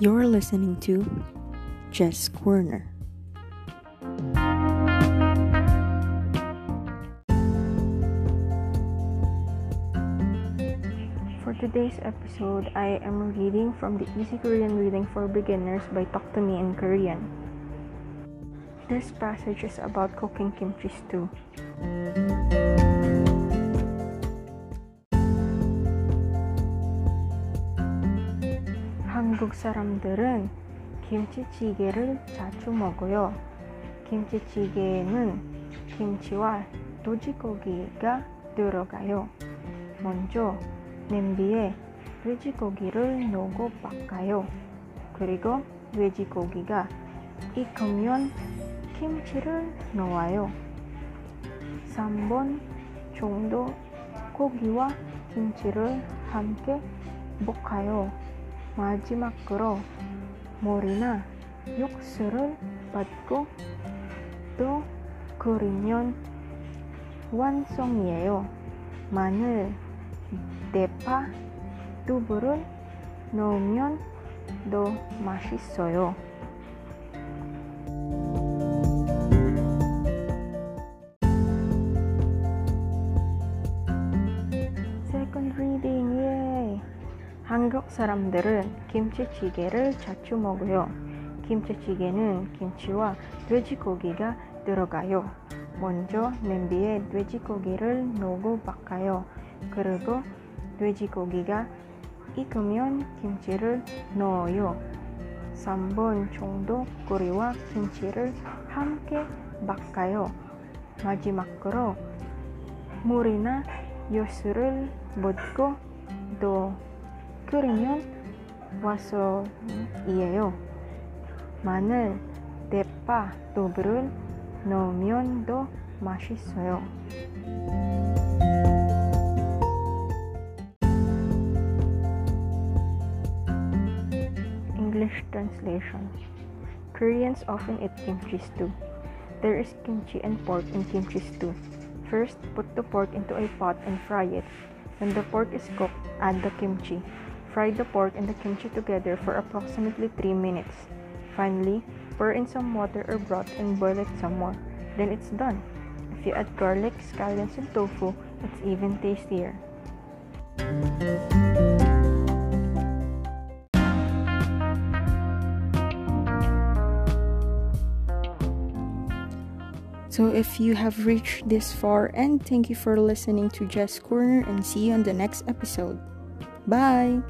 You're listening to Jess Corner. For today's episode, I am reading from the Easy Korean Reading for Beginners by Talk to Me in Korean. This passage is about cooking kimchi stew. 한국 사람들은 김치찌개를 자주 먹어요. 김치찌개에는 김치와 돼지고기가 들어가요. 먼저 냄비에 돼지고기를 넣고 볶아요. 그리고 돼지고기가 익으면 김치를 넣어요. 3번 정도 고기와 김치를 함께 볶아요. 마지막으로 물이나 육수를 받고 또 끓이면 완성이에요. 마늘, 대파, 두부를 넣으면 더 맛있어요. 한국 사람들은 김치찌개를 자주 먹어요. 김치찌개는 김치와 돼지고기가 들어가요. 먼저 냄비에 돼지고기를 넣고 볶아요. 그리고 돼지고기가 익으면 김치를 넣어요. 3분 정도 고기와 김치를 함께 볶아요. 마지막으로 물이나 육수를 붓고 또 끓이면 완성이에요. 마늘, 대파, 두부를 넣으면 더 맛있어요. English translation Koreans often eat kimchi stew. There is kimchi and pork in kimchi stew. First, put the pork into a pot and fry it. When the pork is cooked, add the kimchi. Fry the pork and the kimchi together for approximately 3 minutes. Finally, pour in some water or broth and boil it some more. Then it's done. If you add garlic, scallions, and tofu, it's even tastier. So, if you have reached this far, and thank you for listening to Jess Corner, and see you on the next episode. Bye!